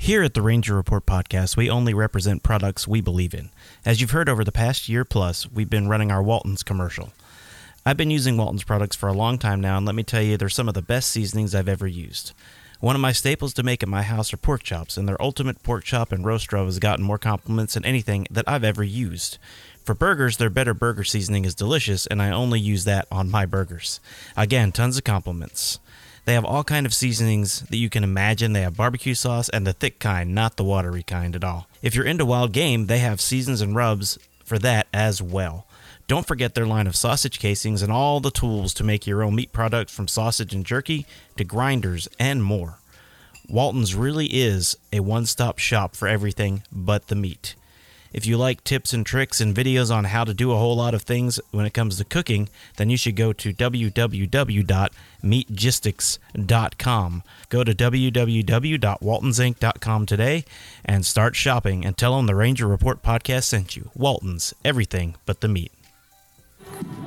Here at the Ranger Report podcast, we only represent products we believe in. As you've heard over the past year plus, we've been running our Walton's commercial. I've been using Walton's products for a long time now, and let me tell you, they're some of the best seasonings I've ever used. One of my staples to make at my house are pork chops, and their ultimate pork chop and roast rub has gotten more compliments than anything that I've ever used. For burgers, their better burger seasoning is delicious, and I only use that on my burgers. Again, tons of compliments. They have all kind of seasonings that you can imagine. They have barbecue sauce and the thick kind, not the watery kind at all. If you're into wild game, they have seasons and rubs for that as well. Don't forget their line of sausage casings and all the tools to make your own meat products from sausage and jerky to grinders and more. Walton's really is a one stop shop for everything but the meat. If you like tips and tricks and videos on how to do a whole lot of things when it comes to cooking, then you should go to www.meatgistics.com. Go to www.waltonsinc.com today and start shopping and tell them the Ranger Report podcast sent you. Walton's, everything but the meat.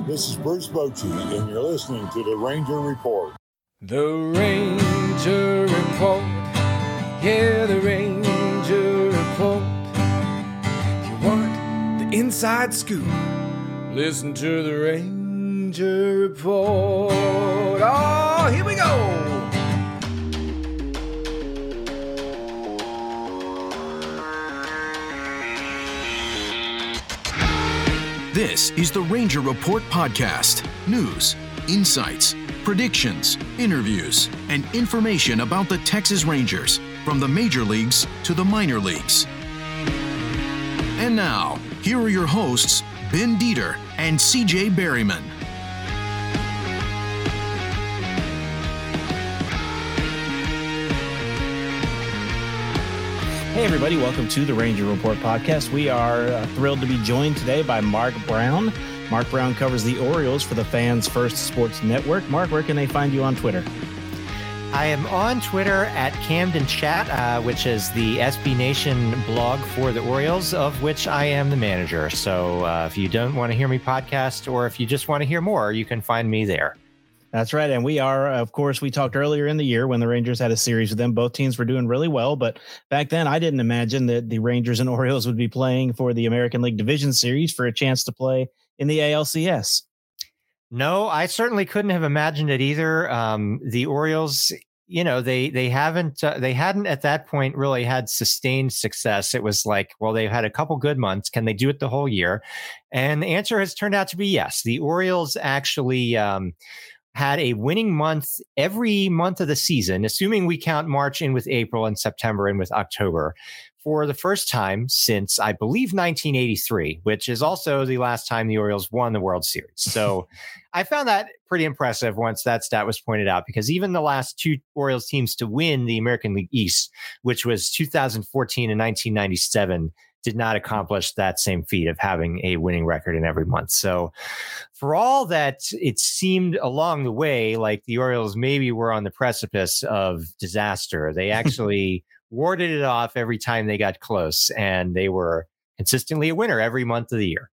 This is Bruce Bochy, and you're listening to the Ranger Report. The Ranger Report. Yeah, the Ranger Report. Inside scoop, listen to the Ranger Report. Oh, here we go. This is the Ranger Report podcast news, insights, predictions, interviews, and information about the Texas Rangers from the major leagues to the minor leagues. And now, here are your hosts, Ben Dieter and CJ Berryman. Hey, everybody, welcome to the Ranger Report podcast. We are uh, thrilled to be joined today by Mark Brown. Mark Brown covers the Orioles for the Fans First Sports Network. Mark, where can they find you on Twitter? I am on Twitter at Camden Chat, uh, which is the SB Nation blog for the Orioles, of which I am the manager. So uh, if you don't want to hear me podcast or if you just want to hear more, you can find me there. That's right. And we are, of course, we talked earlier in the year when the Rangers had a series with them. Both teams were doing really well. But back then, I didn't imagine that the Rangers and Orioles would be playing for the American League Division Series for a chance to play in the ALCS. No, I certainly couldn't have imagined it either. Um, the Orioles, you know, they they haven't uh, they hadn't at that point really had sustained success. It was like, well, they've had a couple good months. Can they do it the whole year? And the answer has turned out to be yes. The Orioles actually. Um, had a winning month every month of the season, assuming we count March in with April and September in with October, for the first time since I believe 1983, which is also the last time the Orioles won the World Series. So I found that pretty impressive once that stat was pointed out, because even the last two Orioles teams to win the American League East, which was 2014 and 1997, did not accomplish that same feat of having a winning record in every month. So, for all that it seemed along the way like the Orioles maybe were on the precipice of disaster, they actually warded it off every time they got close, and they were consistently a winner every month of the year.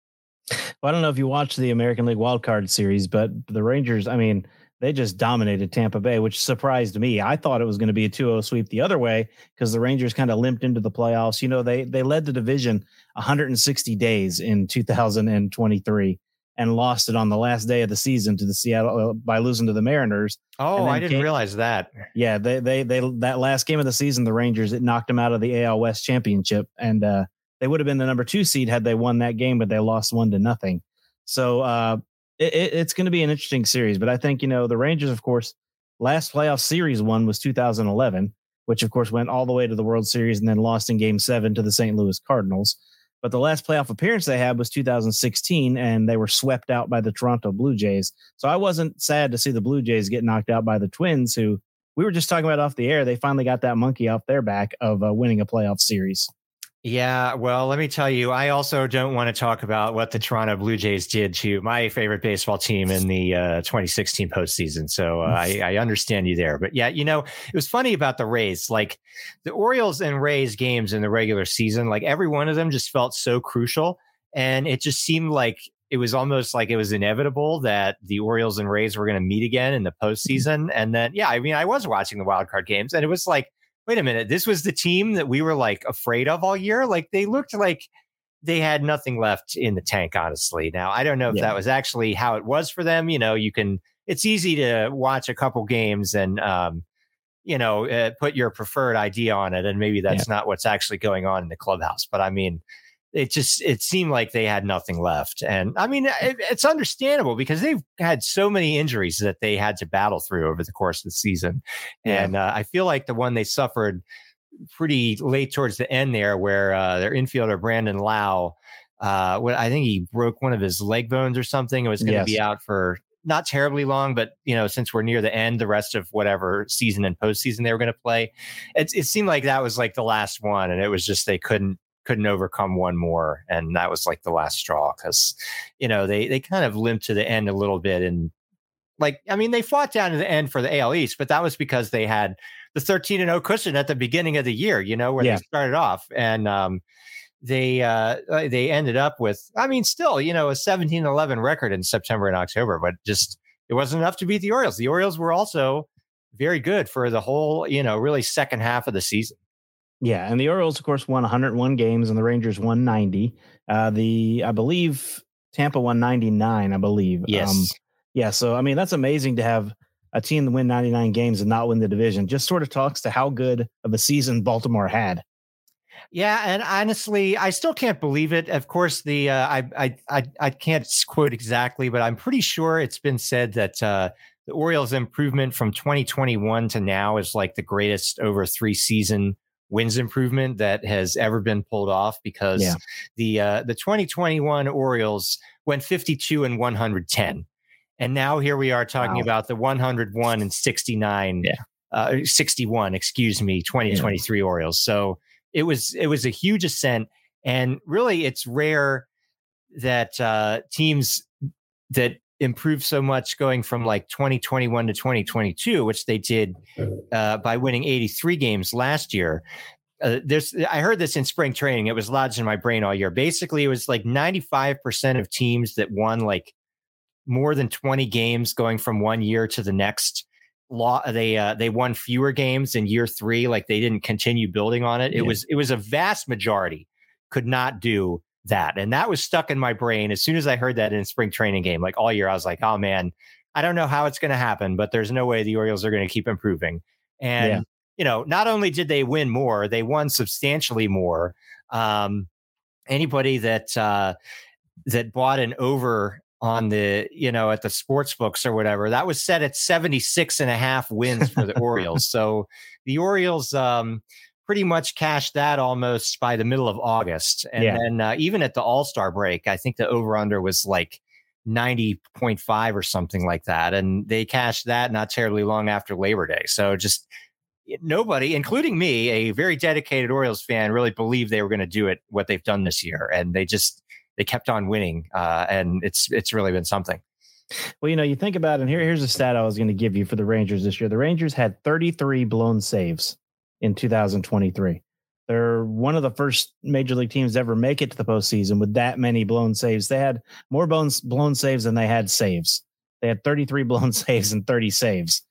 Well, I don't know if you watched the American League Wild Card Series, but the Rangers, I mean, they just dominated Tampa Bay, which surprised me. I thought it was going to be a 2-0 sweep the other way because the Rangers kind of limped into the playoffs. You know, they they led the division 160 days in 2023. and lost it on the last day of the season to the Seattle uh, by losing to the Mariners. Oh, I didn't came, realize that. Yeah, they they they that last game of the season, the Rangers it knocked them out of the AL West championship, and uh, they would have been the number two seed had they won that game, but they lost one to nothing. So uh, it, it's going to be an interesting series. But I think you know the Rangers, of course, last playoff series one was 2011, which of course went all the way to the World Series and then lost in Game Seven to the St. Louis Cardinals. But the last playoff appearance they had was 2016, and they were swept out by the Toronto Blue Jays. So I wasn't sad to see the Blue Jays get knocked out by the Twins, who we were just talking about off the air. They finally got that monkey off their back of uh, winning a playoff series. Yeah, well, let me tell you, I also don't want to talk about what the Toronto Blue Jays did to my favorite baseball team in the uh, 2016 postseason. So uh, I, I, understand you there. But yeah, you know, it was funny about the Rays. Like the Orioles and Rays games in the regular season, like every one of them just felt so crucial. And it just seemed like it was almost like it was inevitable that the Orioles and Rays were going to meet again in the postseason. And then, yeah, I mean, I was watching the wild card games and it was like, wait a minute, this was the team that we were like afraid of all year. Like they looked like they had nothing left in the tank, honestly. Now, I don't know if yeah. that was actually how it was for them. You know, you can, it's easy to watch a couple games and, um, you know, uh, put your preferred idea on it. And maybe that's yeah. not what's actually going on in the clubhouse. But I mean, it just it seemed like they had nothing left and i mean it, it's understandable because they've had so many injuries that they had to battle through over the course of the season yeah. and uh, i feel like the one they suffered pretty late towards the end there where uh, their infielder brandon lowe uh, what I think he broke one of his leg bones or something. It was going to yes. be out for not terribly long, but you know, since we're near the end, the rest of whatever season and postseason they were going to play, it, it seemed like that was like the last one, and it was just they couldn't couldn't overcome one more, and that was like the last straw because you know they they kind of limped to the end a little bit, and like I mean they fought down to the end for the AL East, but that was because they had the 13 and 0 cushion at the beginning of the year, you know, where yeah. they started off, and um, they uh, they ended up with I mean still you know a 17 11 record in September and October, but just it wasn't enough to beat the Orioles. The Orioles were also very good for the whole you know really second half of the season. Yeah, and the Orioles, of course, won 101 games, and the Rangers won 90. Uh, the I believe Tampa won 99. I believe. Um, yes. Um, yeah. So I mean, that's amazing to have a team that win 99 games and not win the division. Just sort of talks to how good of a season Baltimore had. Yeah, and honestly, I still can't believe it. Of course, the uh, I, I I I can't quote exactly, but I'm pretty sure it's been said that uh, the Orioles' improvement from 2021 to now is like the greatest over three season wins improvement that has ever been pulled off because yeah. the uh, the 2021 Orioles went 52 and 110. And now here we are talking wow. about the 101 and 69 yeah. uh, 61, excuse me, 2023 yeah. Orioles. So it was it was a huge ascent and really it's rare that uh, teams that improved so much going from like 2021 to 2022, which they did uh, by winning 83 games last year. Uh, there's, I heard this in spring training. It was lodged in my brain all year. Basically, it was like 95% of teams that won like more than 20 games going from one year to the next. Law, they uh, they won fewer games in year three. Like they didn't continue building on it. It yeah. was it was a vast majority could not do that. And that was stuck in my brain as soon as I heard that in spring training game. Like all year, I was like, oh man, I don't know how it's going to happen, but there's no way the Orioles are going to keep improving. And, yeah. you know, not only did they win more, they won substantially more. Um, anybody that, uh, that bought an over on the, you know, at the sports books or whatever, that was set at 76 and a half wins for the Orioles. So the Orioles, um, pretty much cashed that almost by the middle of August. And yeah. then uh, even at the All Star break, I think the over under was like 90.5 or something like that. And they cashed that not terribly long after Labor Day. So just nobody, including me, a very dedicated Orioles fan, really believed they were going to do it, what they've done this year. And they just, they kept on winning. Uh, and it's, it's really been something. Well, you know, you think about it, and here, here's a stat I was going to give you for the Rangers this year. The Rangers had 33 blown saves in 2023. They're one of the first major league teams ever make it to the postseason with that many blown saves. They had more blown, blown saves than they had saves. They had 33 blown saves and 30 saves.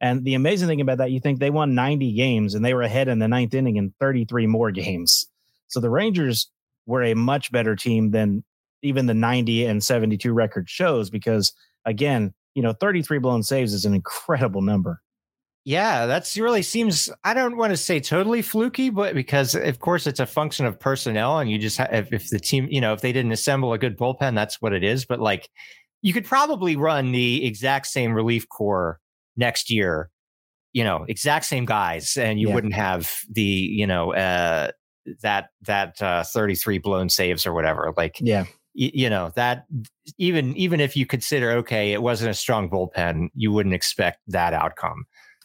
And the amazing thing about that, you think they won 90 games and they were ahead in the ninth inning in 33 more games. So the Rangers were a much better team than even the 90 and 72 record shows because again, you know, 33 blown saves is an incredible number. Yeah, that's really seems. I don't want to say totally fluky, but because of course it's a function of personnel, and you just ha- if, if the team, you know, if they didn't assemble a good bullpen, that's what it is. But like, you could probably run the exact same relief corps next year, you know, exact same guys, and you Yeah. wouldn't have the, you know, uh, that that uh, 33 blown saves or whatever. Like, Yeah. you know that even even if you consider okay it wasn't a strong bullpen you wouldn't expect that outcome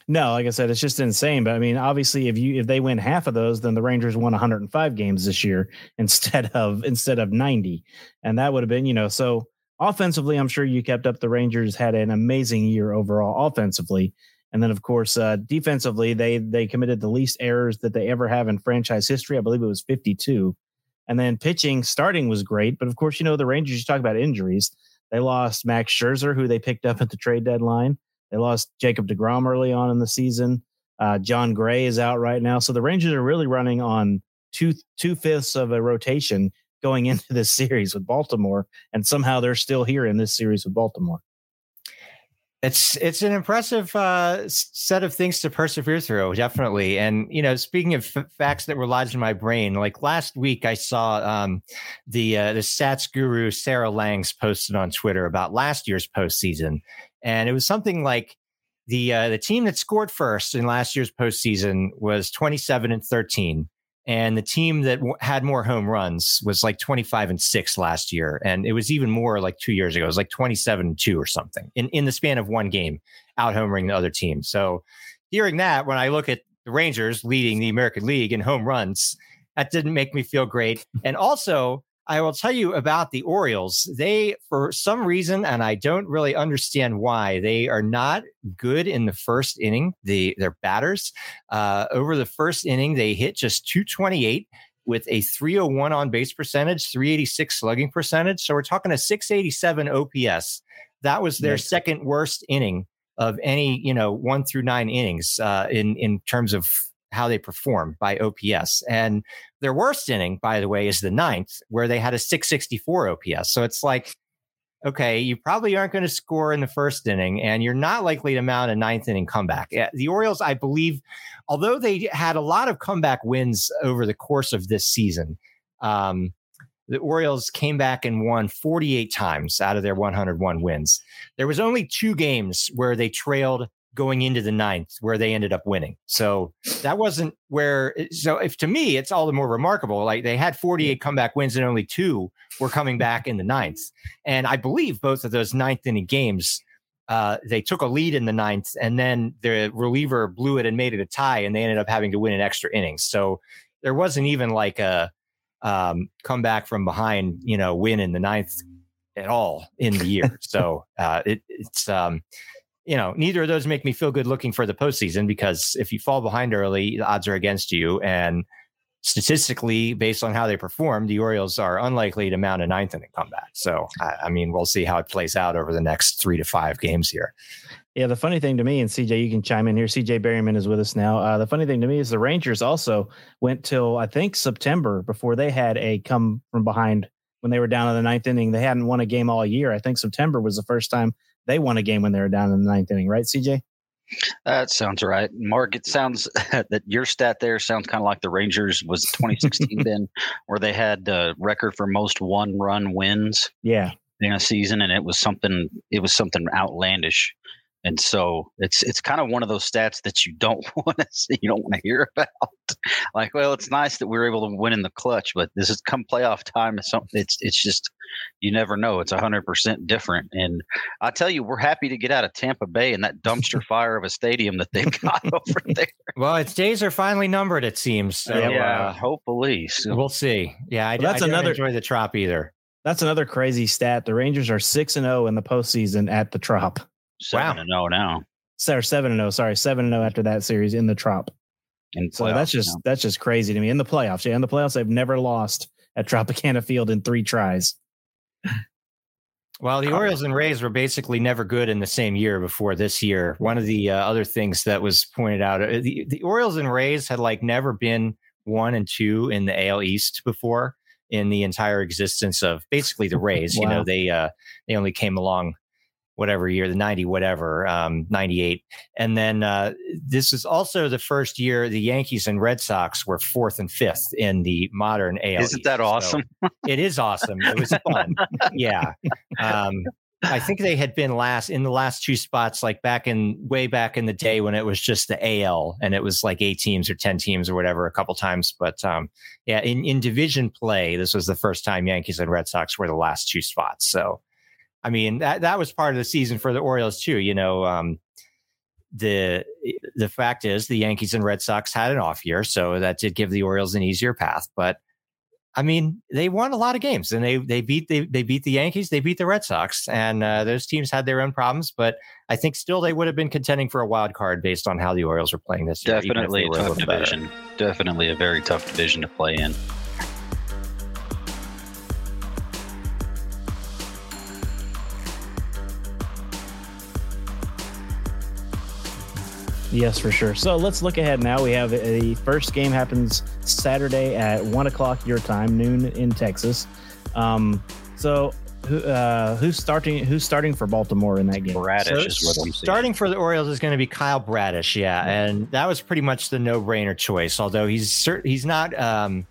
No, like I said, it's just insane. But I mean, obviously, if you if they win half of those, then the Rangers won 105 games this year instead of instead of 90, and that would have been you know. So offensively, I'm sure you kept up. The Rangers had an amazing year overall offensively, and then of course uh, defensively, they they committed the least errors that they ever have in franchise history. I believe it was 52. And then pitching, starting was great, but of course, you know the Rangers. You talk about injuries. They lost Max Scherzer, who they picked up at the trade deadline. They lost Jacob DeGrom early on in the season. Uh, Jon Gray is out right now, so the Rangers are really running on two two fifths of a rotation going into this series with Baltimore, and somehow they're still here in this series with Baltimore. it's it's an impressive uh, set of things to persevere through definitely and you know speaking of f- facts that were lodged in my brain like last week i saw um, the uh, the stats guru sarah langs posted on twitter about last year's postseason and it was something like the uh, the team that scored first in last year's postseason was 27 and 13 and the team that w- had more home runs was like 25 and 6 last year and it was even more like 2 years ago. It was like 27 and 2 or something in in the span of one game out homering the other team. So hearing that when i look at the rangers leading the american league in home runs that didn't make me feel great. And also I will tell you about the Orioles. They, for some reason, and I don't really understand why, they are not good in the first inning. The their batters uh, over the first inning they hit just 228 with a 301 on base percentage, 386 slugging percentage. So we're talking a 687 OPS. That was their Yikes. second worst inning of any you know one through nine innings uh, in in terms of how they perform by OPS. And their worst inning, by the way, is the ninth, where they had a 664 OPS. So it's like, okay, you probably aren't going to score in the first inning, and you're not likely to mount a ninth inning comeback. The Orioles, I believe, although they had a lot of comeback wins over the course of this season, um, the Orioles came back and won 48 times out of their 101 wins. There was only two games where they trailed going into the ninth where they ended up winning. So that wasn't where so if to me it's all the more remarkable. Like they had 48 comeback wins and only two were coming back in the ninth. And I believe both of those ninth inning games uh, they took a lead in the ninth and then the reliever blew it and made it a tie and they ended up having to win an extra innings. So there wasn't even like a um, come back from behind, you know, win in the ninth at all in the year. so uh, it, it's um, you know, neither of those make me feel good looking for the postseason because if you fall behind early, the odds are against you. And statistically, based on how they perform, the Orioles are unlikely to mount a ninth inning comeback. So, I, I mean, we'll see how it plays out over the next three to five games here. Yeah, the funny thing to me, and CJ, you can chime in here. CJ Berryman is with us now. Uh, the funny thing to me is the Rangers also went till I think September before they had a come from behind when they were down in the ninth inning. They hadn't won a game all year. I think September was the first time they won a game when they were down in the ninth inning, right, CJ? That sounds right. Mark, it sounds that your stat there sounds kind of like the Rangers was 2016 then, where they had the record for most one run wins Yeah. in a season, and it was something it was something outlandish. And so it's it's kind of one of those stats that you don't want to see, you don't want to hear about. like, well, it's nice that we were able to win in the clutch, but this is come playoff time. It's something. It's it's just you never know. It's hundred percent different. And I tell you, we're happy to get out of Tampa Bay and that dumpster fire of a stadium that they've got over there. Well, its days are finally numbered, it seems. So, yeah, uh, hopefully. So, we'll see. Yeah, I, Well, that's I don't another- enjoy the trop either. That's another crazy stat. The Rangers are six and zero in the postseason at the Trop. Seven and zero now. Or seven and zero. Sorry, seven and zero after that series in the Trop. And So that's just now. that's just crazy to me. In the playoffs, yeah, in the playoffs, they've never lost at Tropicana Field in three tries. Well, the Orioles and Rays were basically never good in the same year before this year. One of the uh, other things that was pointed out, uh, the, the Orioles and Rays had like never been one and two in the AL East before. in the entire existence of basically the Rays. You know, they uh, they only came along whatever year, the 90, whatever, um, 98. And then uh, this is also the first year the Yankees and Red Sox were fourth and fifth in the modern AL. Isn't that East. So awesome? it is awesome. It was fun. yeah. Um, I think they had been last in the last two spots, like back in way back in the day when it was just the AL and it was like eight teams or 10 teams or whatever a couple times. But um, yeah, in, in division play, this was the first time Yankees and Red Sox were the last two spots. So, I mean, that, that was part of the season for the Orioles too. You know, um, the the fact is the Yankees and Red Sox had an off year, so that did give the Orioles an easier path. But I mean, they won a lot of games, and they they beat they, they beat the Yankees, they beat the Red Sox, and uh, those teams had their own problems. But I think still they would have been contending for a wild card based on how the Orioles were playing this year. Definitely a tough little better. division. Definitely a very tough division to play in. Yes, for sure. So let's look ahead now. We have a first game happens Saturday at one o'clock your time, noon in Texas. Um, so who uh, who's starting? Who's starting for Baltimore in that game? Bradish So is what I'm seeing. starting for the Orioles is going to be Kyle Bradish, yeah, and that was pretty much the no-brainer choice. Although he's cer- he's not, um,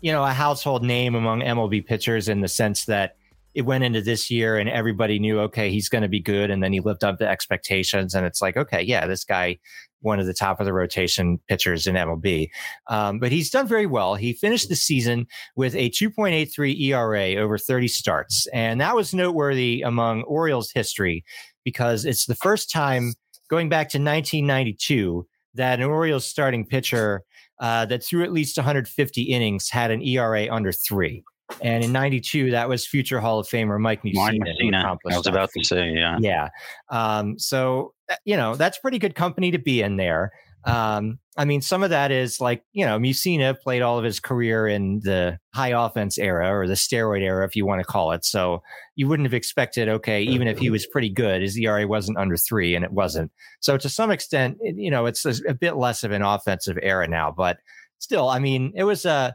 you know, a household name among MLB pitchers in the sense that it went into this year and everybody knew, okay, he's going to be good, and then he lived up to expectations, and it's like, okay, yeah, this guy, one of the top of the rotation pitchers in MLB, um, but he's done very well. He finished the season with a 2.83 ERA over 30 starts, and that was noteworthy among Orioles history because it's the first time going back to 1992 that an Orioles starting pitcher uh, that threw at least 150 innings had an ERA under three. And in 92, that was future Hall of Famer Mike Mussina. Mike who Mussina, I was about to say, yeah. Yeah. Um, so, uh, you know, that's pretty good company to be in there. Um, I mean, some of that is like, you know, Mussina played all of his career in the high offense era or the steroid era, if you want to call it. So you wouldn't have expected, okay, even if he was pretty good, his ERA wasn't under three, and it wasn't. So to some extent, you know, it's a, a bit less of an offensive era now, but still, I mean, it was uh,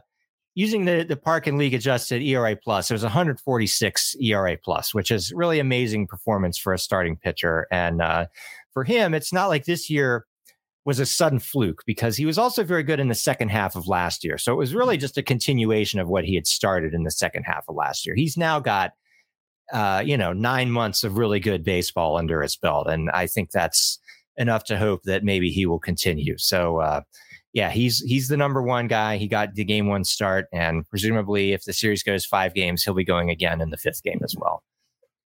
using the the Park and League adjusted ERA plus. It was 146 ERA plus, which is really amazing performance for a starting pitcher. And uh, for him, it's not like this year was a sudden fluke because he was also very good in the second half of last year. So it was really just a continuation of what he had started in the second half of last year. He's now got uh, you know, nine months of really good baseball under his belt. And I think that's enough to hope that maybe he will continue. So, uh, yeah, he's he's the number one guy. He got the game one start, and presumably, if the series goes five games, he'll be going again in the fifth game as well.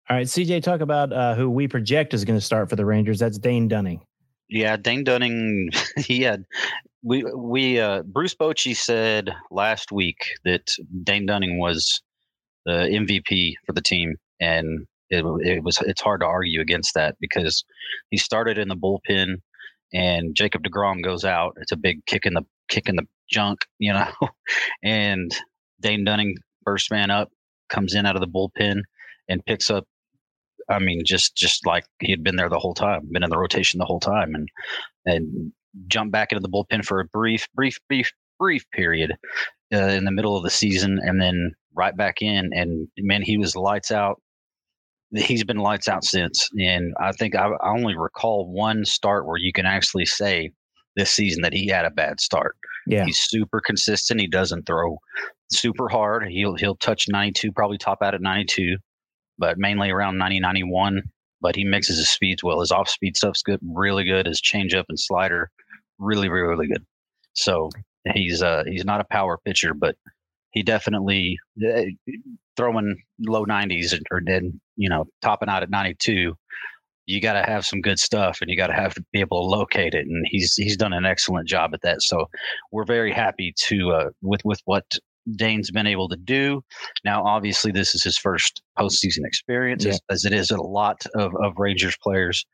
All right, CJ, talk about uh, who we project is going to start for the Rangers. That's Dane Dunning. Yeah, Dane Dunning. He had we we uh, Bruce Bochy said last week that Dane Dunning was the MVP for the team, and it, it was it's hard to argue against that because he started in the bullpen, and Jacob Degrom goes out. It's a big kick in the kick in the junk, you know, and Dane Dunning, first man up, comes in out of the bullpen and picks up I mean, just just like he had been there the whole time, been in the rotation the whole time, and and jumped back into the bullpen for a brief, brief, brief, brief period uh, in the middle of the season, and then right back in. And man, he was lights out. He's been lights out since, and I think I, I only recall one start where you can actually say this season that he had a bad start. Yeah. He's super consistent. He doesn't throw super hard. He'll he'll touch 92, probably top out at 92 but mainly around 90, 91. But he mixes his speeds well. His off speed stuff's good, really good. His changeup and slider, really, really, really good. So he's uh he's not a power pitcher, but he definitely uh, throwing low 90s or then you know topping out at 92. You got to have some good stuff, and you got to have to be able to locate it. And he's he's done an excellent job at that. So we're very happy to uh, with with what Dane's been able to do. Now, obviously, this is his first postseason experience, Yeah. as, as it is a lot of, of Rangers players.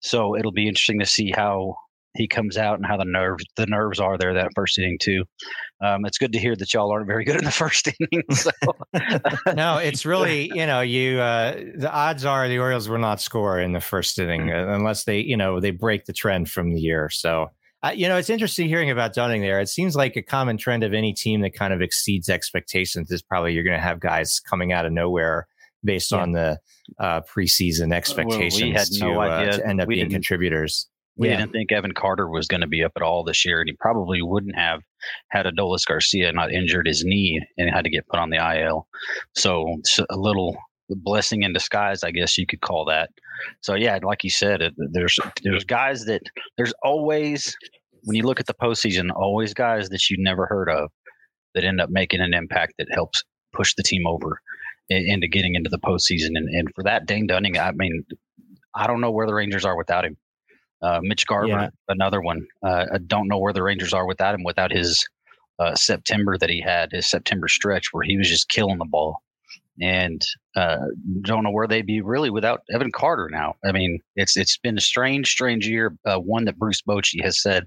So it'll be interesting to see how he comes out and how the nerves the nerves are there that first inning too. Um, it's good to hear that y'all aren't very good in the first inning. So no, it's really you know you uh, the odds are the Orioles will not score in the first inning uh, unless they you know they break the trend from the year. So Uh, you know, it's interesting hearing about Dunning there. It seems like a common trend of any team that kind of exceeds expectations is probably you're going to have guys coming out of nowhere based yeah. on the uh, preseason expectations well, we had no to, idea. Uh, to end up we being contributors. We yeah. didn't think Evan Carter was going to be up at all this year, and he probably wouldn't have had Adolis Garcia not injured his knee and had to get put on the IL. So it's a little blessing in disguise, I guess you could call that. So yeah, like you said, there's there's guys that there's always when you look at the postseason, always guys that you never heard of that end up making an impact that helps push the team over into getting into the postseason. And, and for that, Dane Dunning, I mean, I don't know where the Rangers are without him. Uh, Mitch Garver, yeah. another one. Uh, I don't know where the Rangers are without him, without his uh, September that he had, his September stretch where he was just killing the ball. And uh, don't know where they'd be really without Evan Carter now. I mean, it's it's been a strange, strange year. Uh, one that Bruce Bochy has said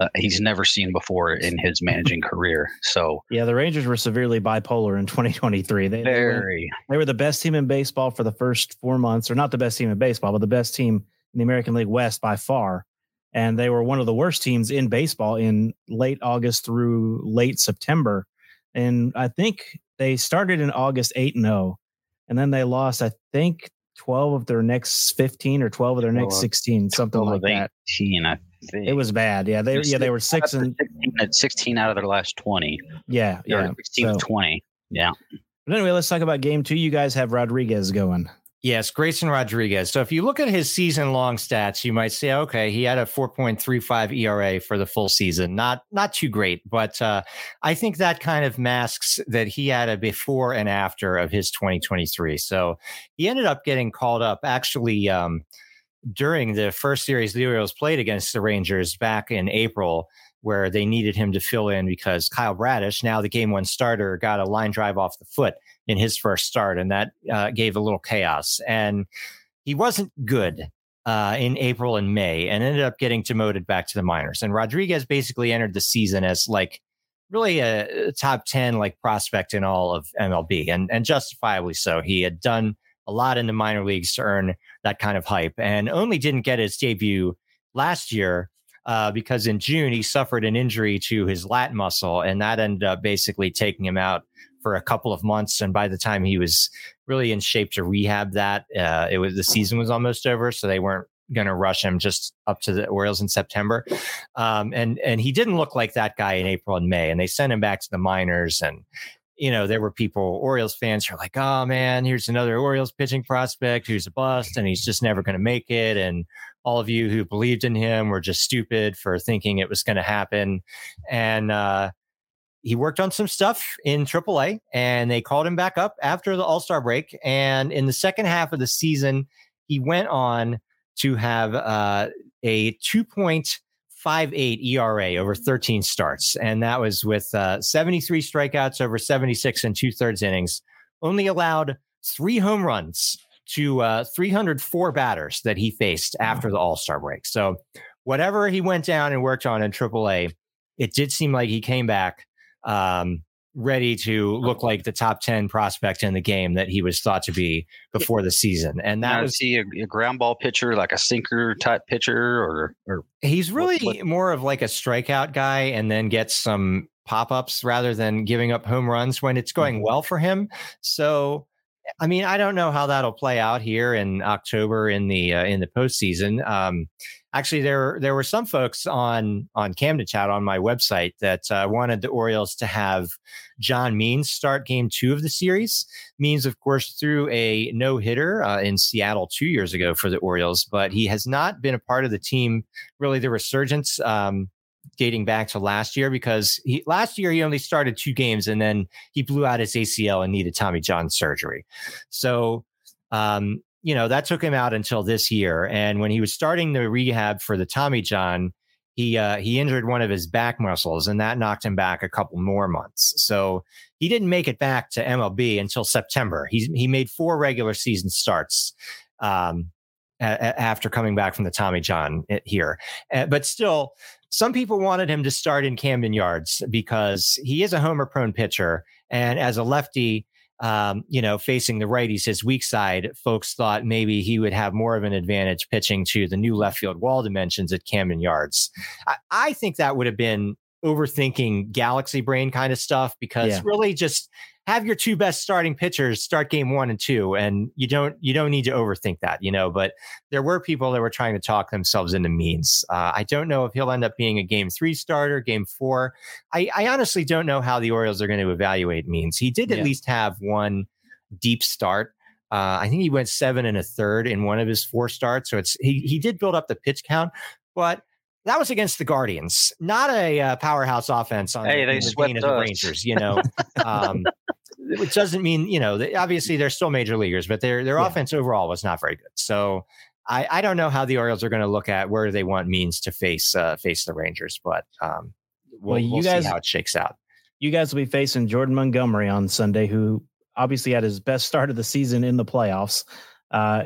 uh, he's never seen before in his managing career. So yeah, the Rangers were severely bipolar in 2023. They, very. They were, they were the best team in baseball for the first four months, or not the best team in baseball, but the best team in the American League West by far. And they were one of the worst teams in baseball in late August through late September. And I think they started in August 8 and 0. And then they lost, I think, 12 of their next 15 or 12 of their next 16, something like that. 18, I think. It was bad. Yeah. They, yeah, they were six and 16, uh, 16 out of their last 20. Yeah. Yeah. 16 so, 20. Yeah. But anyway, let's talk about game two. You guys have Rodriguez going. Yes, Grayson Rodriguez. So if you look at his season long stats, you might say, okay, he had a 4.35 ERA for the full season. Not not too great, but uh, I think that kind of masks that he had a before and after of his 2023. So he ended up getting called up actually um, during the first series the Orioles played against the Rangers back in April where they needed him to fill in because Kyle Bradish, now the game one starter, got a line drive off the foot in his first start, and that uh, gave a little chaos. And he wasn't good uh, in April and May, and ended up getting demoted back to the minors. And Rodriguez basically entered the season as like really a top ten like prospect in all of MLB, and and justifiably so. He had done a lot in the minor leagues to earn that kind of hype, and only didn't get his debut last year uh, because in June he suffered an injury to his lat muscle, and that ended up basically taking him out for a couple of months, and by the time he was really in shape to rehab that, uh, it was the season was almost over, so they weren't going to rush him just up to the Orioles in September. Um, and and he didn't look like that guy in April and May, and they sent him back to the minors. And you know there were people, Orioles fans, who are like, "Oh man, here's another Orioles pitching prospect who's a bust, and he's just never going to make it." And all of you who believed in him were just stupid for thinking it was going to happen. And uh, he worked on some stuff in AAA and they called him back up after the All Star break. And in the second half of the season, he went on to have uh, a 2.58 ERA over 13 starts. And that was with uh, 73 strikeouts over 76 and two thirds innings, only allowed three home runs to uh, 304 batters that he faced after the All Star break. So, whatever he went down and worked on in AAA, it did seem like he came back um, ready to look like the top 10 prospect in the game that he was thought to be before the season. And that now, was he a, a, ground ball pitcher, like a sinker type pitcher or, or he's really what, what? more of like a strikeout guy and then gets some pop ups rather than giving up home runs when it's going mm-hmm. well for him. So, I mean, I don't know how that'll play out here in October in the uh, in the postseason. Um, actually there there were some folks on on Camden Chat on my website that uh, wanted the Orioles to have John Means start Game Two of the series. Means, of course, threw a no hitter uh, in Seattle two years ago for the Orioles, but he has not been a part of the team. Really, the resurgence. Um, dating back to last year because he last year he only started two games and then he blew out his ACL and needed Tommy John surgery. So um, you know, that took him out until this year. And when he was starting the rehab for the Tommy John, he uh, he injured one of his back muscles, and that knocked him back a couple more months. So he didn't make it back to MLB until September. He he made four regular season starts um, after coming back from the Tommy John eh, here, uh, but still. Some people wanted him to start in Camden Yards because he is a homer prone pitcher. And as a lefty, um, you know, facing the righties, his weak side, folks thought maybe he would have more of an advantage pitching to the new left field wall dimensions at Camden Yards. I, I think that would have been overthinking galaxy brain kind of stuff because Yeah. really just have your two best starting pitchers start game one and two and you don't you don't need to overthink that you know but there were people that were trying to talk themselves into means uh, i don't know if he'll end up being a game three starter game four i, I honestly don't know how the orioles are going to evaluate means he did at Yeah. least have one deep start uh, i think he went seven and a third in one of his four starts so it's he, he did build up the pitch count but that was against the Guardians, not a uh, powerhouse offense on Hey, the, they the swept of the. Rangers. You know, um, which doesn't mean you know they, obviously they're still major leaguers, but their their Yeah. offense overall was not very good. So I, I don't know how the Orioles are going to look at where they want means to face uh, face the Rangers, but um, we'll, Well, you we'll guys- see how it shakes out. you guys will be facing Jordan Montgomery on Sunday, who obviously had his best start of the season in the playoffs. Uh,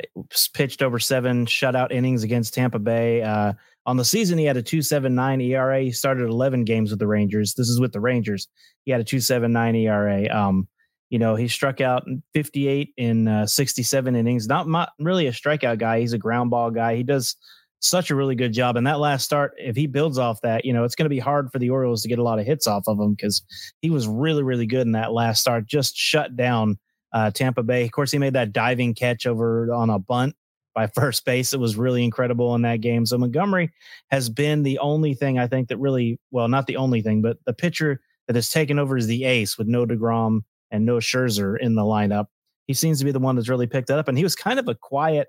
pitched over seven shutout innings against Tampa Bay. Uh, on the season, he had a 2.79 ERA. He started 11 games with the Rangers. This is with the Rangers. He had a 2.79 ERA. Um, you know, he struck out 58 in uh, 67 innings. Not, not really a strikeout guy. He's a ground ball guy. He does such a really good job. And that last start, if he builds off that, you know, it's going to be hard for the Orioles to get a lot of hits off of him because he was really, really good in that last start. Just shut down uh, Tampa Bay. Of course, he made that diving catch over on a bunt by first base. It was really incredible in that game. So Montgomery has been the only thing I think that really, well, not the only thing, but the pitcher that has taken over as the ace with no Degrom and no Scherzer in the lineup. He seems to be the one that's really picked it up, and he was kind of a quiet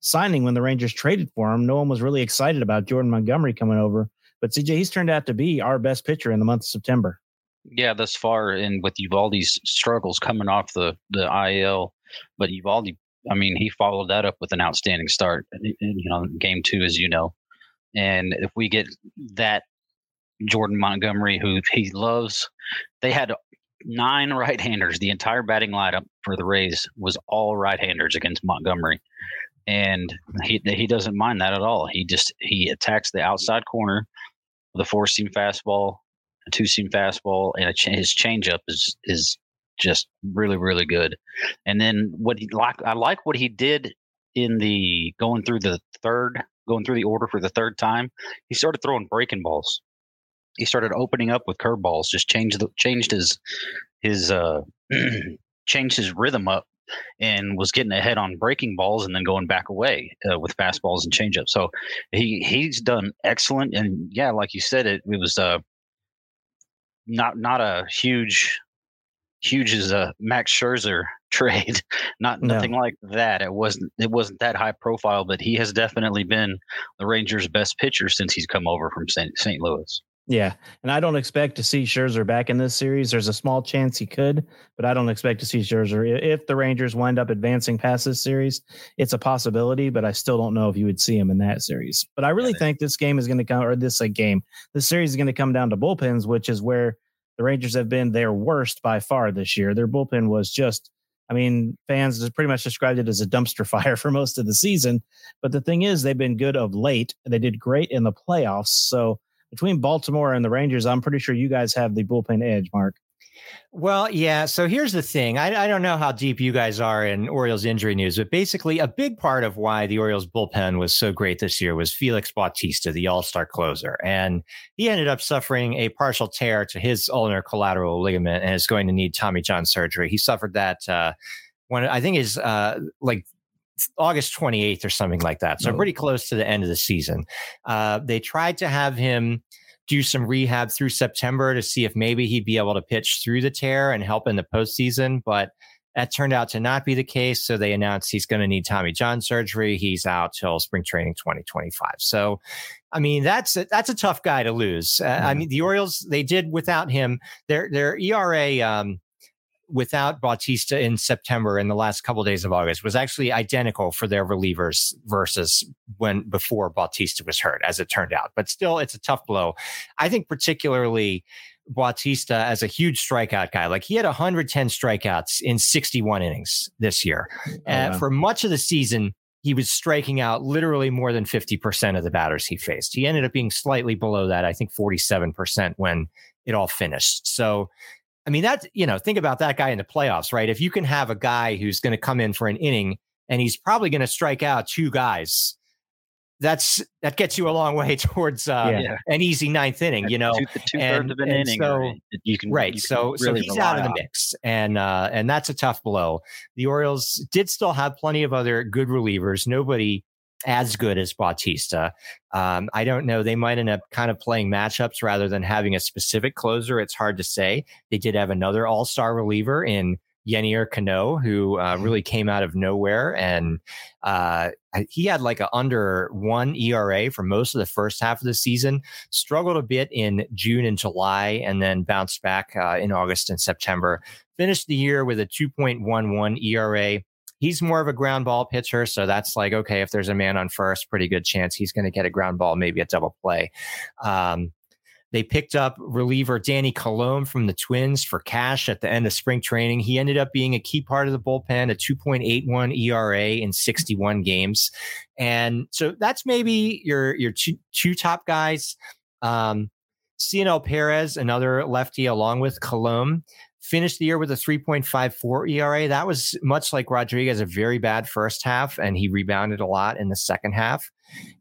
signing when the Rangers traded for him. No one was really excited about Jordan Montgomery coming over, but CJ, he's turned out to be our best pitcher in the month of September. Yeah, thus far, and with Eovaldi's struggles coming off the the IL, but Uvalde, I mean, he followed that up with an outstanding start. Uh, in, You know, game two, as you know, and if we get that Jordan Montgomery, who he loves, they had nine right-handers. The entire batting lineup for the Rays was all right-handers against Montgomery, and he he doesn't mind that at all. He just he attacks the outside corner with a four-seam fastball a two seam fastball and ch- his changeup is is just really really good. And then what he like I like what he did in the going through the third going through the order for the third time. He started throwing breaking balls. He started opening up with curveballs. Just changed the changed his his uh changed his rhythm up and was getting ahead on breaking balls and then going back away uh, with fastballs and changeup. So he he's done excellent. And yeah, like you said, it it was uh not not a huge huge as a Max Scherzer trade. Not No. nothing like that. It wasn't it wasn't that high profile, but he has definitely been the Rangers' best pitcher since he's come over from St. Louis. Yeah, and I don't expect to see Scherzer back in this series. There's a small chance he could, but I don't expect to see Scherzer if the Rangers wind up advancing past this series. It's a possibility, but I still don't know if you would see him in that series. But I really think this game is going to come, or this a game, this series is going to come down to bullpens, which is where the Rangers have been their worst by far this year. Their bullpen was just, I mean, fans pretty much described it as a dumpster fire for most of the season. But the thing is, they've been good of late. They did great in the playoffs, so between Baltimore and the Rangers, I'm pretty sure you guys have the bullpen edge, Mark. Well, yeah. So here's the thing. I, I don't know how deep you guys are in Orioles injury news, but basically, a big part of why the Orioles bullpen was so great this year was Felix Bautista, the all star closer. And he ended up suffering a partial tear to his ulnar collateral ligament and is going to need Tommy John surgery. He suffered that uh, when I think is uh, like August 28th or something like that. So Oh. pretty close to the end of the season. Uh, they tried to have him do some rehab through September to see if maybe he'd be able to pitch through the tear and help in the postseason, but that turned out to not be the case. So they announced he's going to need Tommy John surgery. He's out till spring training 2025. So, I mean, that's a, that's a tough guy to lose. Uh, I mean, the Orioles they did without him. Their their ERA um, without Bautista in September in the last couple of days of August was actually identical for their relievers versus when before Bautista was hurt, as it turned out. But still, it's a tough blow. I think particularly Bautista as a huge strikeout guy. Like he had 110 strikeouts in 61 innings this year. Oh, Uh. For much of the season, he was striking out literally more than 50% of the batters he faced. He ended up being slightly below that, I think 47% when it all finished. So I mean, that's, you know, think about that guy in the playoffs, right? If you can have a guy who's going to come in for an inning and he's probably going to strike out two guys, that's that gets you a long way towards uh, Yeah. an easy ninth inning, you know. two, two and- thirds of an and inning. so- you can right you can so so he's out of the mix and uh and that's a tough blow the orioles did still have plenty of other good relievers nobody as good as bautista um i don't know they might end up kind of playing matchups rather than having a specific closer it's hard to say they did have another all-star reliever in Yenier Cano, who uh, really came out of nowhere, and uh, he had like a under one ERA for most of the first half of the season. Struggled a bit in June and July, and then bounced back uh, in August and September. Finished the year with a 2.11 ERA. He's more of a ground ball pitcher, so that's like okay. If there's a man on first, pretty good chance he's going to get a ground ball, maybe a double play. Um, they picked up reliever Danny Coulombe from the Twins for cash at the end of spring training. He ended up being a key part of the bullpen, a 2.81 ERA in 61 games. And so that's maybe your your two, two top guys. Um, Cionel Perez, another lefty, along with Coulombe, finished the year with a 3.54 ERA. That was much like Rodriguez, a very bad first half, and he rebounded a lot in the second half.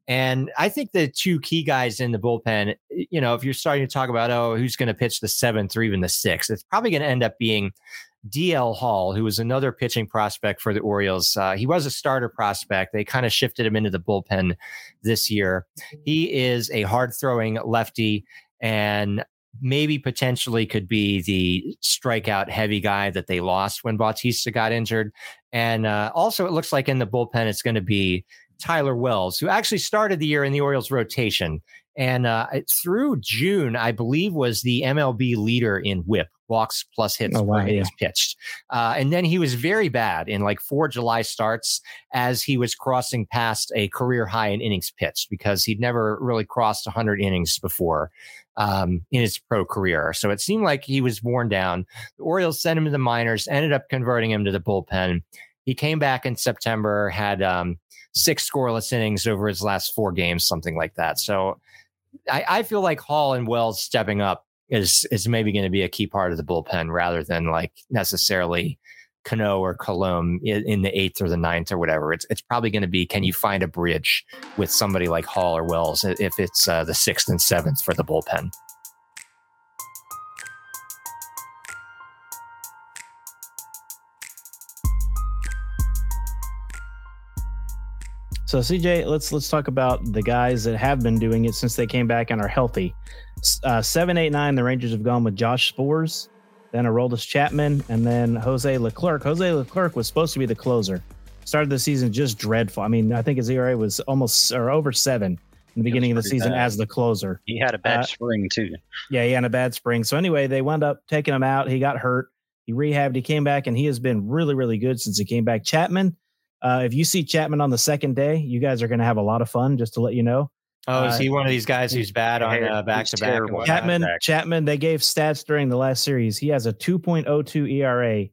And I think the two key guys in the bullpen, you know, if you're starting to talk about, oh, who's going to pitch the seventh or even the sixth, it's probably going to end up being DL Hall, who was another pitching prospect for the Orioles. Uh, he was a starter prospect. They kind of shifted him into the bullpen this year. He is a hard throwing lefty and maybe potentially could be the strikeout heavy guy that they lost when Bautista got injured. And uh, also, it looks like in the bullpen, it's going to be Tyler Wells, who actually started the year in the Orioles rotation. And uh, through June, I believe, was the MLB leader in whip, walks plus hits Oh, wow, per innings pitched. Uh, and then he was very bad in like four July starts as he was crossing past a career high in innings pitched because he'd never really crossed 100 innings before um, in his pro career. So it seemed like he was worn down. The Orioles sent him to the minors, ended up converting him to the bullpen. He came back in September, had um, six scoreless innings over his last four games, something like that. So I, I feel like Hall and Wells stepping up is is maybe going to be a key part of the bullpen rather than like necessarily Cano or Coulombe in, the eighth or the ninth or whatever. It's it's probably going to be can you find a bridge with somebody like Hall or Wells if it's uh, the sixth and seventh for the bullpen. So CJ, let's let's talk about the guys that have been doing it since they came back and are healthy. Uh, seven, eight, nine. The Rangers have gone with Josh Sborz, then Aroldis Chapman, and then Jose Leclerc. Jose Leclerc was supposed to be the closer. Started the season just dreadful. I mean, I think his ERA was almost or over seven in the beginning of the season bad. as the closer. He had a bad Uh, spring too. Yeah, he had a bad spring. So anyway, they wound up taking him out. He got hurt. He rehabbed. He came back, and he has been really, really good since he came back. Chapman, uh, if you see Chapman on the second day, you guys are going to have a lot of fun. Just to let you know, Oh, is Uh, he one of these guys who's bad on uh, back to back? and terrible. whatnot? Chapman. Chapman, they gave stats during the last series. He has a 2.02 ERA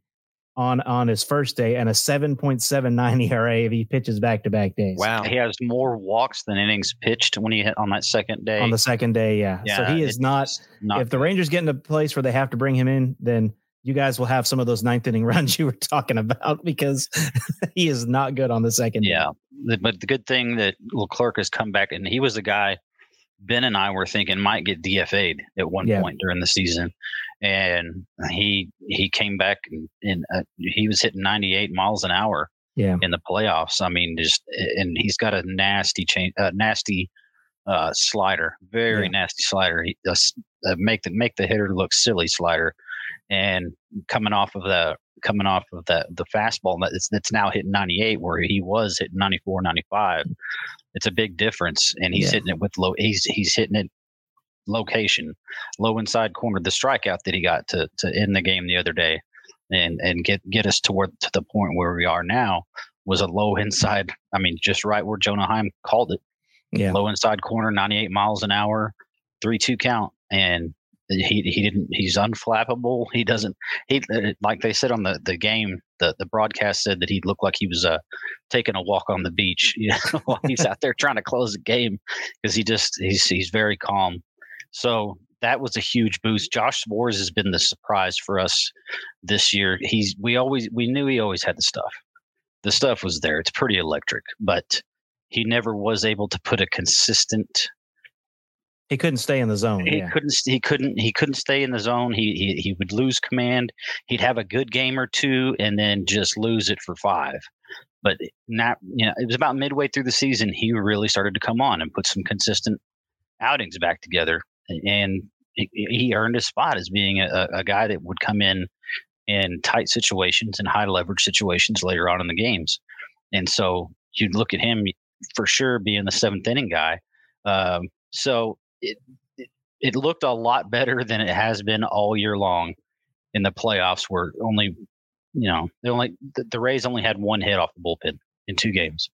on on his first day and a 7.79 ERA if he pitches back to back days. Wow. He has more walks than innings pitched when he hit on that second day. On the second day, yeah. so he is not. not if the. Rangers get in a place where they have to bring him in, then you guys will have some of those ninth inning runs you were talking about because he is not good on the second. Yeah, but the good thing that Leclerc has come back, and he was the guy Ben and I were thinking might get DFA'd at one Yeah. point during the season, and he he came back and, and uh, he was hitting 98 miles an hour Yeah. in the playoffs. I mean, just and he's got a nasty change, uh, nasty uh, slider, very Yeah. nasty slider. He does uh, make the make the hitter look silly slider, and coming off of the coming off of the the fastball that's that's now hitting 98 where he was hitting 94 95 it's a big difference and he's Yeah. hitting it with low he's he's hitting it location low inside corner the strikeout that he got to to end the game the other day and and get get us toward to the point where we are now was a low inside i mean just right where jonah heim called it Yeah. low inside corner 98 miles an hour 3-2 count and he he didn't he's unflappable he doesn't he uh, like they said on the the game the the broadcast said that he looked like he was uh taking a walk on the beach you know while he's out there trying to close the game because he just he's he's very calm so that was a huge boost. Josh Sborz has been the surprise for us this year. He's we always we knew he always had the stuff. The stuff was there. It's pretty electric, but he never was able to put a consistent he couldn't stay in the zone. He yeah. couldn't. He couldn't. He couldn't stay in the zone. He, he he would lose command. He'd have a good game or two, and then just lose it for five. But not. You know, it was about midway through the season he really started to come on and put some consistent outings back together, and he, earned his spot as being a, a guy that would come in in tight situations and high leverage situations later on in the games. And so you'd look at him for sure being the seventh inning guy. Um, so it, it, it looked a lot better than it has been all year long in the playoffs where only you know they only the, the rays only had one hit off the bullpen in two games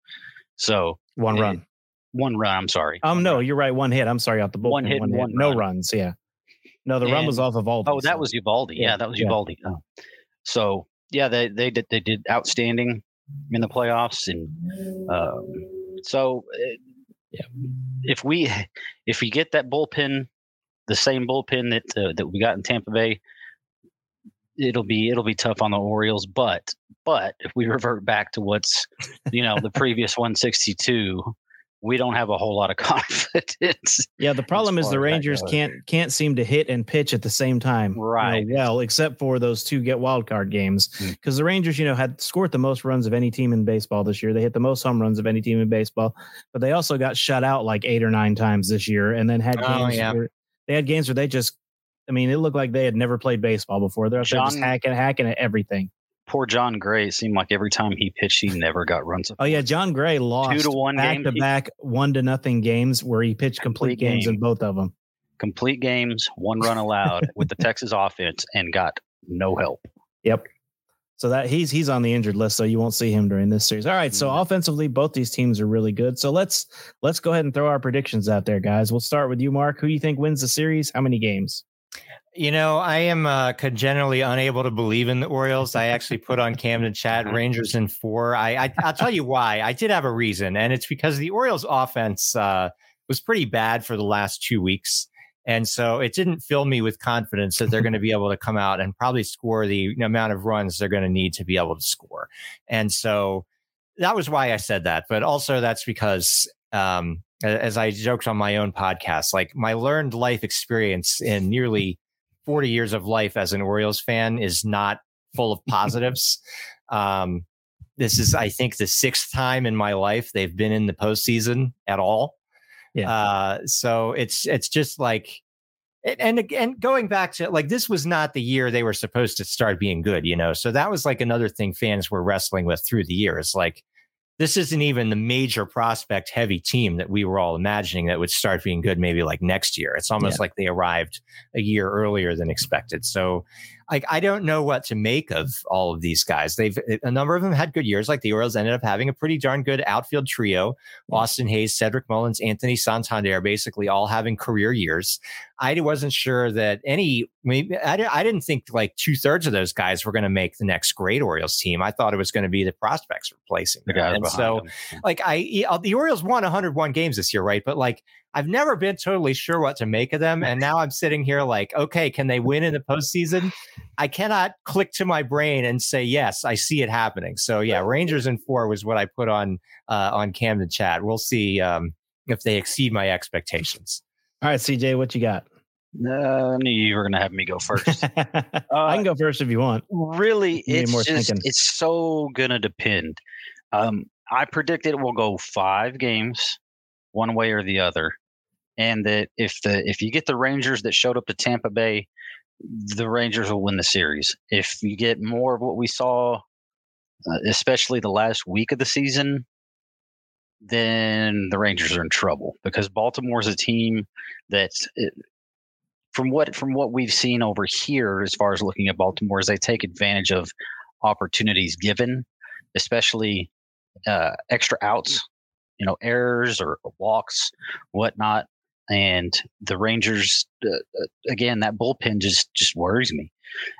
so one run it, one run i'm sorry um no you're right one hit i'm sorry off the bullpen one hit one, one no run. runs yeah no the and, run was off of Eovaldi. oh that so. was Eovaldi. Yeah, yeah, that was. Yeah. Oh. so yeah they they did they did outstanding in the playoffs and um, so it, yeah. if we if we get that bullpen, the same bullpen that uh, that we got in Tampa Bay, it'll be it'll be tough on the Orioles. But but if we revert back to what's you know the previous 162, we don't have a whole lot of confidence. Yeah, the problem is the Rangers can't can't seem to hit and pitch at the same time. Right. You know, well, except for those two get wild card games, because mm. the Rangers, you know, had scored the most runs of any team in baseball this year. They hit the most home runs of any team in baseball, but they also got shut out like eight or nine times this year, and then had oh, games yeah. where they had games where they just. I mean, it looked like they had never played baseball before. They're, John, just hacking, hacking at everything poor Jon Gray. It seemed like every time he pitched, he never got runs. Oh yeah, Jon Gray lost two to one back to back one to nothing games where he pitched complete, complete games game. in both of them. Complete games, one run allowed with the Texas offense, and got no help. Yep. So that he's he's on the injured list, so you won't see him during this series. All right. So mm-hmm. offensively, both these teams are really good. So let's let's go ahead and throw our predictions out there, guys. We'll start with you, Mark. Who do you think wins the series? How many games? You know, I am uh, congenitally unable to believe in the Orioles. I actually put on Camden chat Rangers in four. I, I will tell you why. I did have a reason, and it's because the Orioles' offense uh, was pretty bad for the last two weeks, and so it didn't fill me with confidence that they're going to be able to come out and probably score the amount of runs they're going to need to be able to score. And so that was why I said that. But also that's because um, as I joked on my own podcast, like my learned life experience in nearly 40 years of life as an Orioles fan is not full of positives. um, this is, I think, the sixth time in my life they've been in the postseason at all. Yeah. Uh, so it's it's just like, and and going back to like this was not the year they were supposed to start being good, you know. So that was like another thing fans were wrestling with through the years. Like this isn't even the major prospect heavy team that we were all imagining that would start being good maybe like next year. It's almost yeah. like they arrived a year earlier than expected. So like I don't know what to make of all of these guys. They've a number of them had good years. Like the Orioles ended up having a pretty darn good outfield trio: Austin Hays, Cedric Mullins, Anthony Santander, basically all having career years. I wasn't sure that any. Maybe I, I didn't think like two thirds of those guys were going to make the next great Orioles team. I thought it was going to be the prospects replacing. The and so, them. like I, uh, the Orioles won 101 games this year, right? But like I've never been totally sure what to make of them. And now I'm sitting here like, okay, can they win in the postseason? I cannot click to my brain and say, yes, I see it happening. So yeah, Rangers in four was what I put on uh, on Camden chat. We'll see um, if they exceed my expectations. All right, CJ, what you got? Uh, I knew you were going to have me go first. uh, I can go first if you want. Really, it's just, it's so going to depend. Um, I predict it will go five games, one way or the other and that if the if you get the Rangers that showed up to Tampa Bay, the Rangers will win the series. If you get more of what we saw, uh, especially the last week of the season, then the Rangers are in trouble because Baltimore is a team that's it, from what from what we've seen over here as far as looking at Baltimore is they take advantage of opportunities given, especially uh, extra outs, you know, errors or walks, whatnot and the Rangers uh, uh, again that bullpen just just worries me.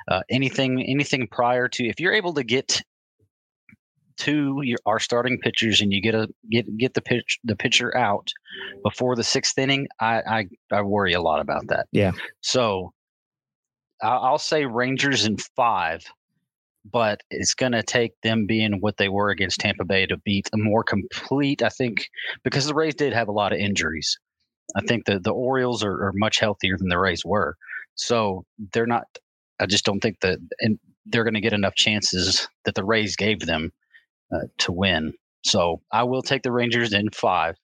Uh, anything anything prior to if you're able to get to your, our starting pitchers and you get a get get the pitch the pitcher out before the sixth inning, I I, I worry a lot about that. Yeah. So I'll, I'll say Rangers in five, but it's going to take them being what they were against Tampa Bay to beat a more complete. I think because the Rays did have a lot of injuries. I think the the Orioles are, are much healthier than the Rays were, so they're not. I just don't think that, and they're going to get enough chances that the Rays gave them uh, to win. So I will take the Rangers in five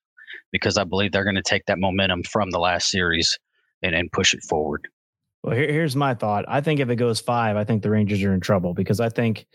because I believe they're going to take that momentum from the last series and, and push it forward. Well, here, here's my thought. I think if it goes five, I think the Rangers are in trouble because I think,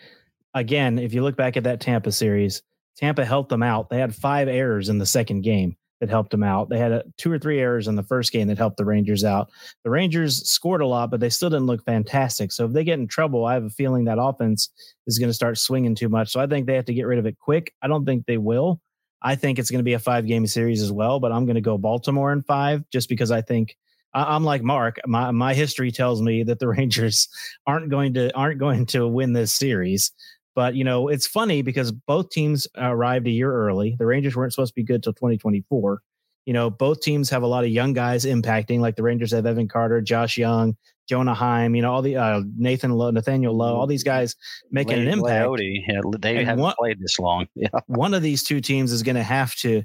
again, if you look back at that Tampa series, Tampa helped them out. They had five errors in the second game that helped them out. They had a, two or three errors in the first game that helped the Rangers out. The Rangers scored a lot, but they still didn't look fantastic. So if they get in trouble, I have a feeling that offense is going to start swinging too much. So I think they have to get rid of it quick. I don't think they will. I think it's going to be a five game series as well, but I'm going to go Baltimore in five just because I think I'm like Mark. My my history tells me that the Rangers aren't going to aren't going to win this series. But you know, it's funny because both teams arrived a year early. The Rangers weren't supposed to be good till 2024. You know, both teams have a lot of young guys impacting. Like the Rangers have Evan Carter, Josh Jung, Jonah Heim. You know, all the uh, Nathan Lowe, Nathaniel Lowe, all these guys making an impact. Leody, yeah, they and haven't one, played this long. Yeah. One of these two teams is going to have to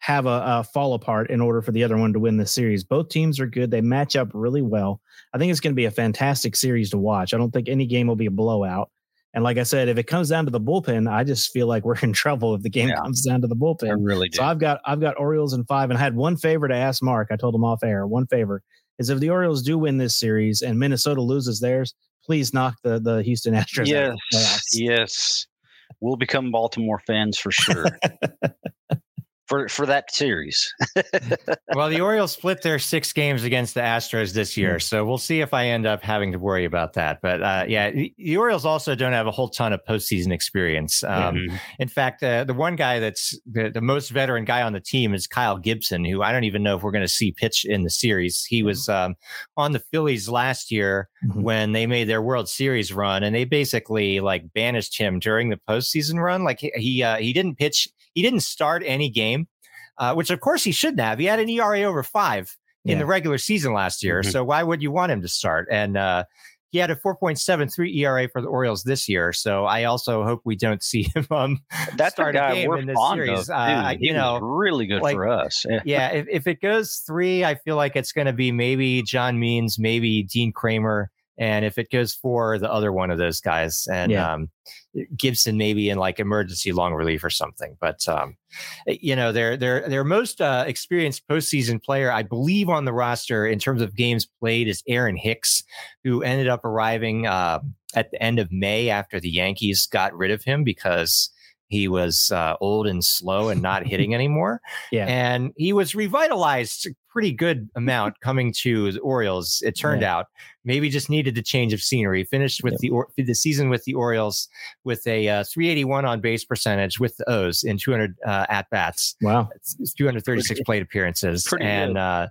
have a, a, fall apart in order for the other one to win the series. Both teams are good. They match up really well. I think it's going to be a fantastic series to watch. I don't think any game will be a blowout. And like I said, if it comes down to the bullpen, I just feel like we're in trouble if the game yeah. comes down to the bullpen. I really do. So I've got I've got Orioles in five, and I had one favor to ask Mark. I told him off air. One favor is if the Orioles do win this series and Minnesota loses theirs, please knock the the Houston Astros. Yes, yes, we'll become Baltimore fans for sure. for for that series. well, the Orioles split their six games against the Astros this year, mm. so we'll see if I end up having to worry about that. But uh, yeah, the Orioles also don't have a whole ton of postseason experience. Um, mm-hmm. In fact, uh, the one guy that's the, the, most veteran guy on the team is Kyle Gibson, who I don't even know if we're going to see pitch in the series. He was um, on the Phillies last year mm-hmm. when they made their World Series run, and they basically like banished him during the postseason run. Like he he, uh, he didn't pitch he didn't start any game, uh, which of course he shouldn't have. He had an ERA over five in yeah. the regular season last year. Mm-hmm. So why would you want him to start? And uh, he had a 4.73 ERA for the Orioles this year. So I also hope we don't see him um, That's start a, game we're in this fond series. Of, uh, you know, really good like, for us. Yeah, yeah if, if it goes three, I feel like it's going to be maybe John Means, maybe Dean Kremer. And if it goes for the other one of those guys, and yeah. um, Gibson maybe in like emergency long relief or something, but um, you know their their their most uh, experienced postseason player, I believe, on the roster in terms of games played is Aaron Hicks, who ended up arriving uh, at the end of May after the Yankees got rid of him because he was uh, old and slow and not hitting anymore. Yeah. And he was revitalized pretty good amount coming to the Orioles. It turned yeah. out maybe just needed the change of scenery. Finished with the the season with the Orioles with a uh, 381 on base percentage with the O's in 200 uh, at bats. Wow. It's 236 plate appearances. Pretty and uh,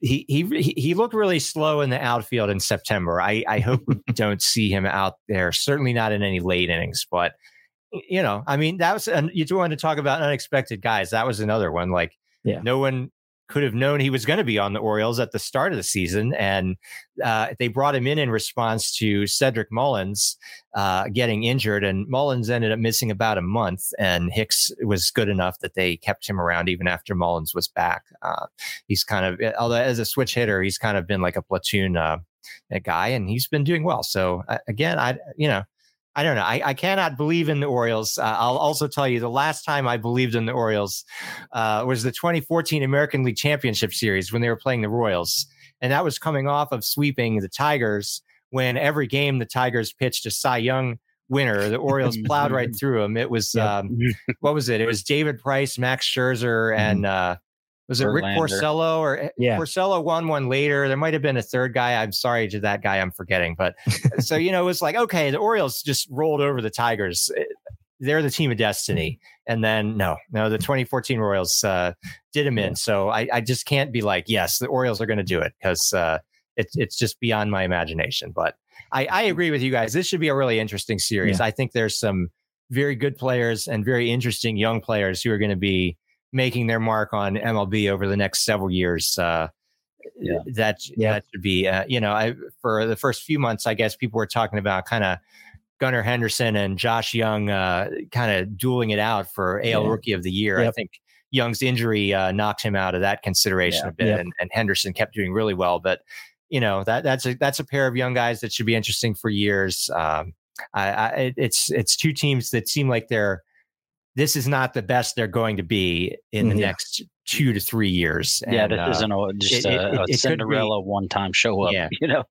he, he he looked really slow in the outfield in September. I, I hope we don't see him out there. Certainly not in any late innings, but you know, I mean, that was, and you do want to talk about unexpected guys. That was another one. Like, yeah. no one could have known he was going to be on the Orioles at the start of the season. And uh, they brought him in in response to Cedric Mullins uh, getting injured. And Mullins ended up missing about a month. And Hicks was good enough that they kept him around even after Mullins was back. Uh, he's kind of, eh, although as a switch hitter, he's kind of been like a platoon uh, a guy and he's been doing well. So uh, again, I, you know, I don't know. I, I cannot believe in the Orioles. Uh, I'll also tell you the last time I believed in the Orioles uh, was the 2014 American League Championship Series when they were playing the Royals. And that was coming off of sweeping the Tigers when every game the Tigers pitched a Cy Young winner. The Orioles plowed right through them. It was, um, what was it? It was David Price, Max Scherzer, and uh, was it Rick Porcello or eh, yeah. Porcello won one later? There might have been a third guy. I'm sorry to that guy. I'm forgetting. But so, you know, it was like, okay, the Orioles just rolled over the Tigers. Eh, they're the team of destiny. And then no, no, the 2014 Royals uh, did him in. So I, I just can't be like, yes, the Orioles are going to do it because uh, it's it's just beyond my imagination. But I, I agree with you guys. This should be a really interesting series. Yeah. I think there's some very good players and very interesting young players who are going to be making their mark on MLB over the next several years. Uh, yeah. That yeah. that should be uh, you know I for the first few months I guess people were talking about kind of Gunnar Henderson and Josh Jung uh, kind of dueling it out for AL yeah. Rookie of the Year. Yep. I think Jung's injury uh, knocked him out of that consideration a bit, yep. and, and Henderson kept doing really well. But you know that that's a that's a pair of young guys that should be interesting for years. Um, I, I, it's it's two teams that seem like they're this is not the best they're going to be in the mm-hmm. next two to three years. And, yeah, this uh, isn't a, just it, a, it, a Cinderella one time show up. Yeah. You know,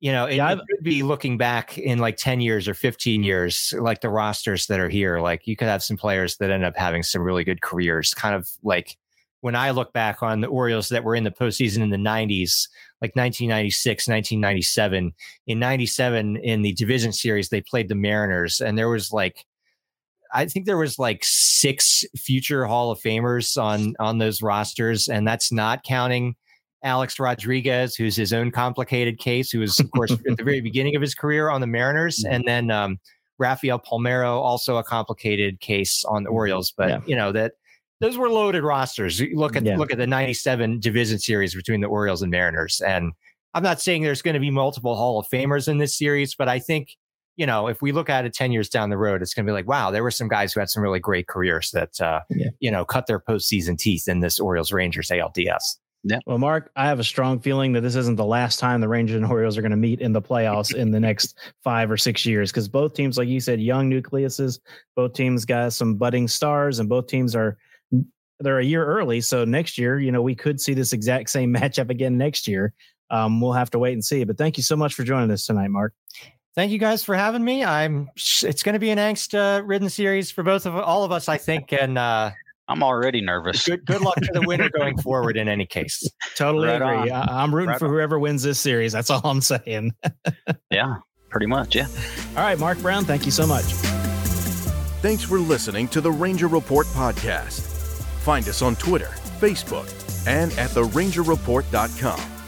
you know, it, yeah, it could be looking back in like 10 years or 15 years, like the rosters that are here. Like you could have some players that end up having some really good careers, kind of like when I look back on the Orioles that were in the postseason in the 90s, like 1996, 1997. In 97, in the division series, they played the Mariners, and there was like, I think there was like six future Hall of Famers on on those rosters, and that's not counting Alex Rodriguez, who's his own complicated case, who was, of course, at the very beginning of his career on the Mariners, and then um, Rafael Palmeiro, also a complicated case on the mm-hmm. Orioles. But yeah. you know that those were loaded rosters. look at yeah. look at the '97 division series between the Orioles and Mariners, and I'm not saying there's going to be multiple Hall of Famers in this series, but I think you know if we look at it 10 years down the road, it's going to be like, wow, there were some guys who had some really great careers that uh, yeah. you know cut their postseason teeth in this Orioles Rangers ALDS. Yeah. Well, Mark, I have a strong feeling that this isn't the last time the Rangers and Orioles are going to meet in the playoffs in the next five or six years because both teams, like you said, young nucleuses. Both teams got some budding stars, and both teams are they're a year early. So next year, you know, we could see this exact same matchup again next year. Um, we'll have to wait and see. But thank you so much for joining us tonight, Mark. Thank you guys for having me. I'm. It's going to be an angst-ridden series for both of all of us, I think, and uh, I'm already nervous. Good, good luck to the winner going forward. In any case, totally right agree. I, am rooting right for whoever wins this series. That's all I'm saying. yeah, pretty much. Yeah. All right, Mark Brown. Thank you so much. Thanks for listening to the Ranger Report podcast. Find us on Twitter, Facebook, and at therangerreport.com.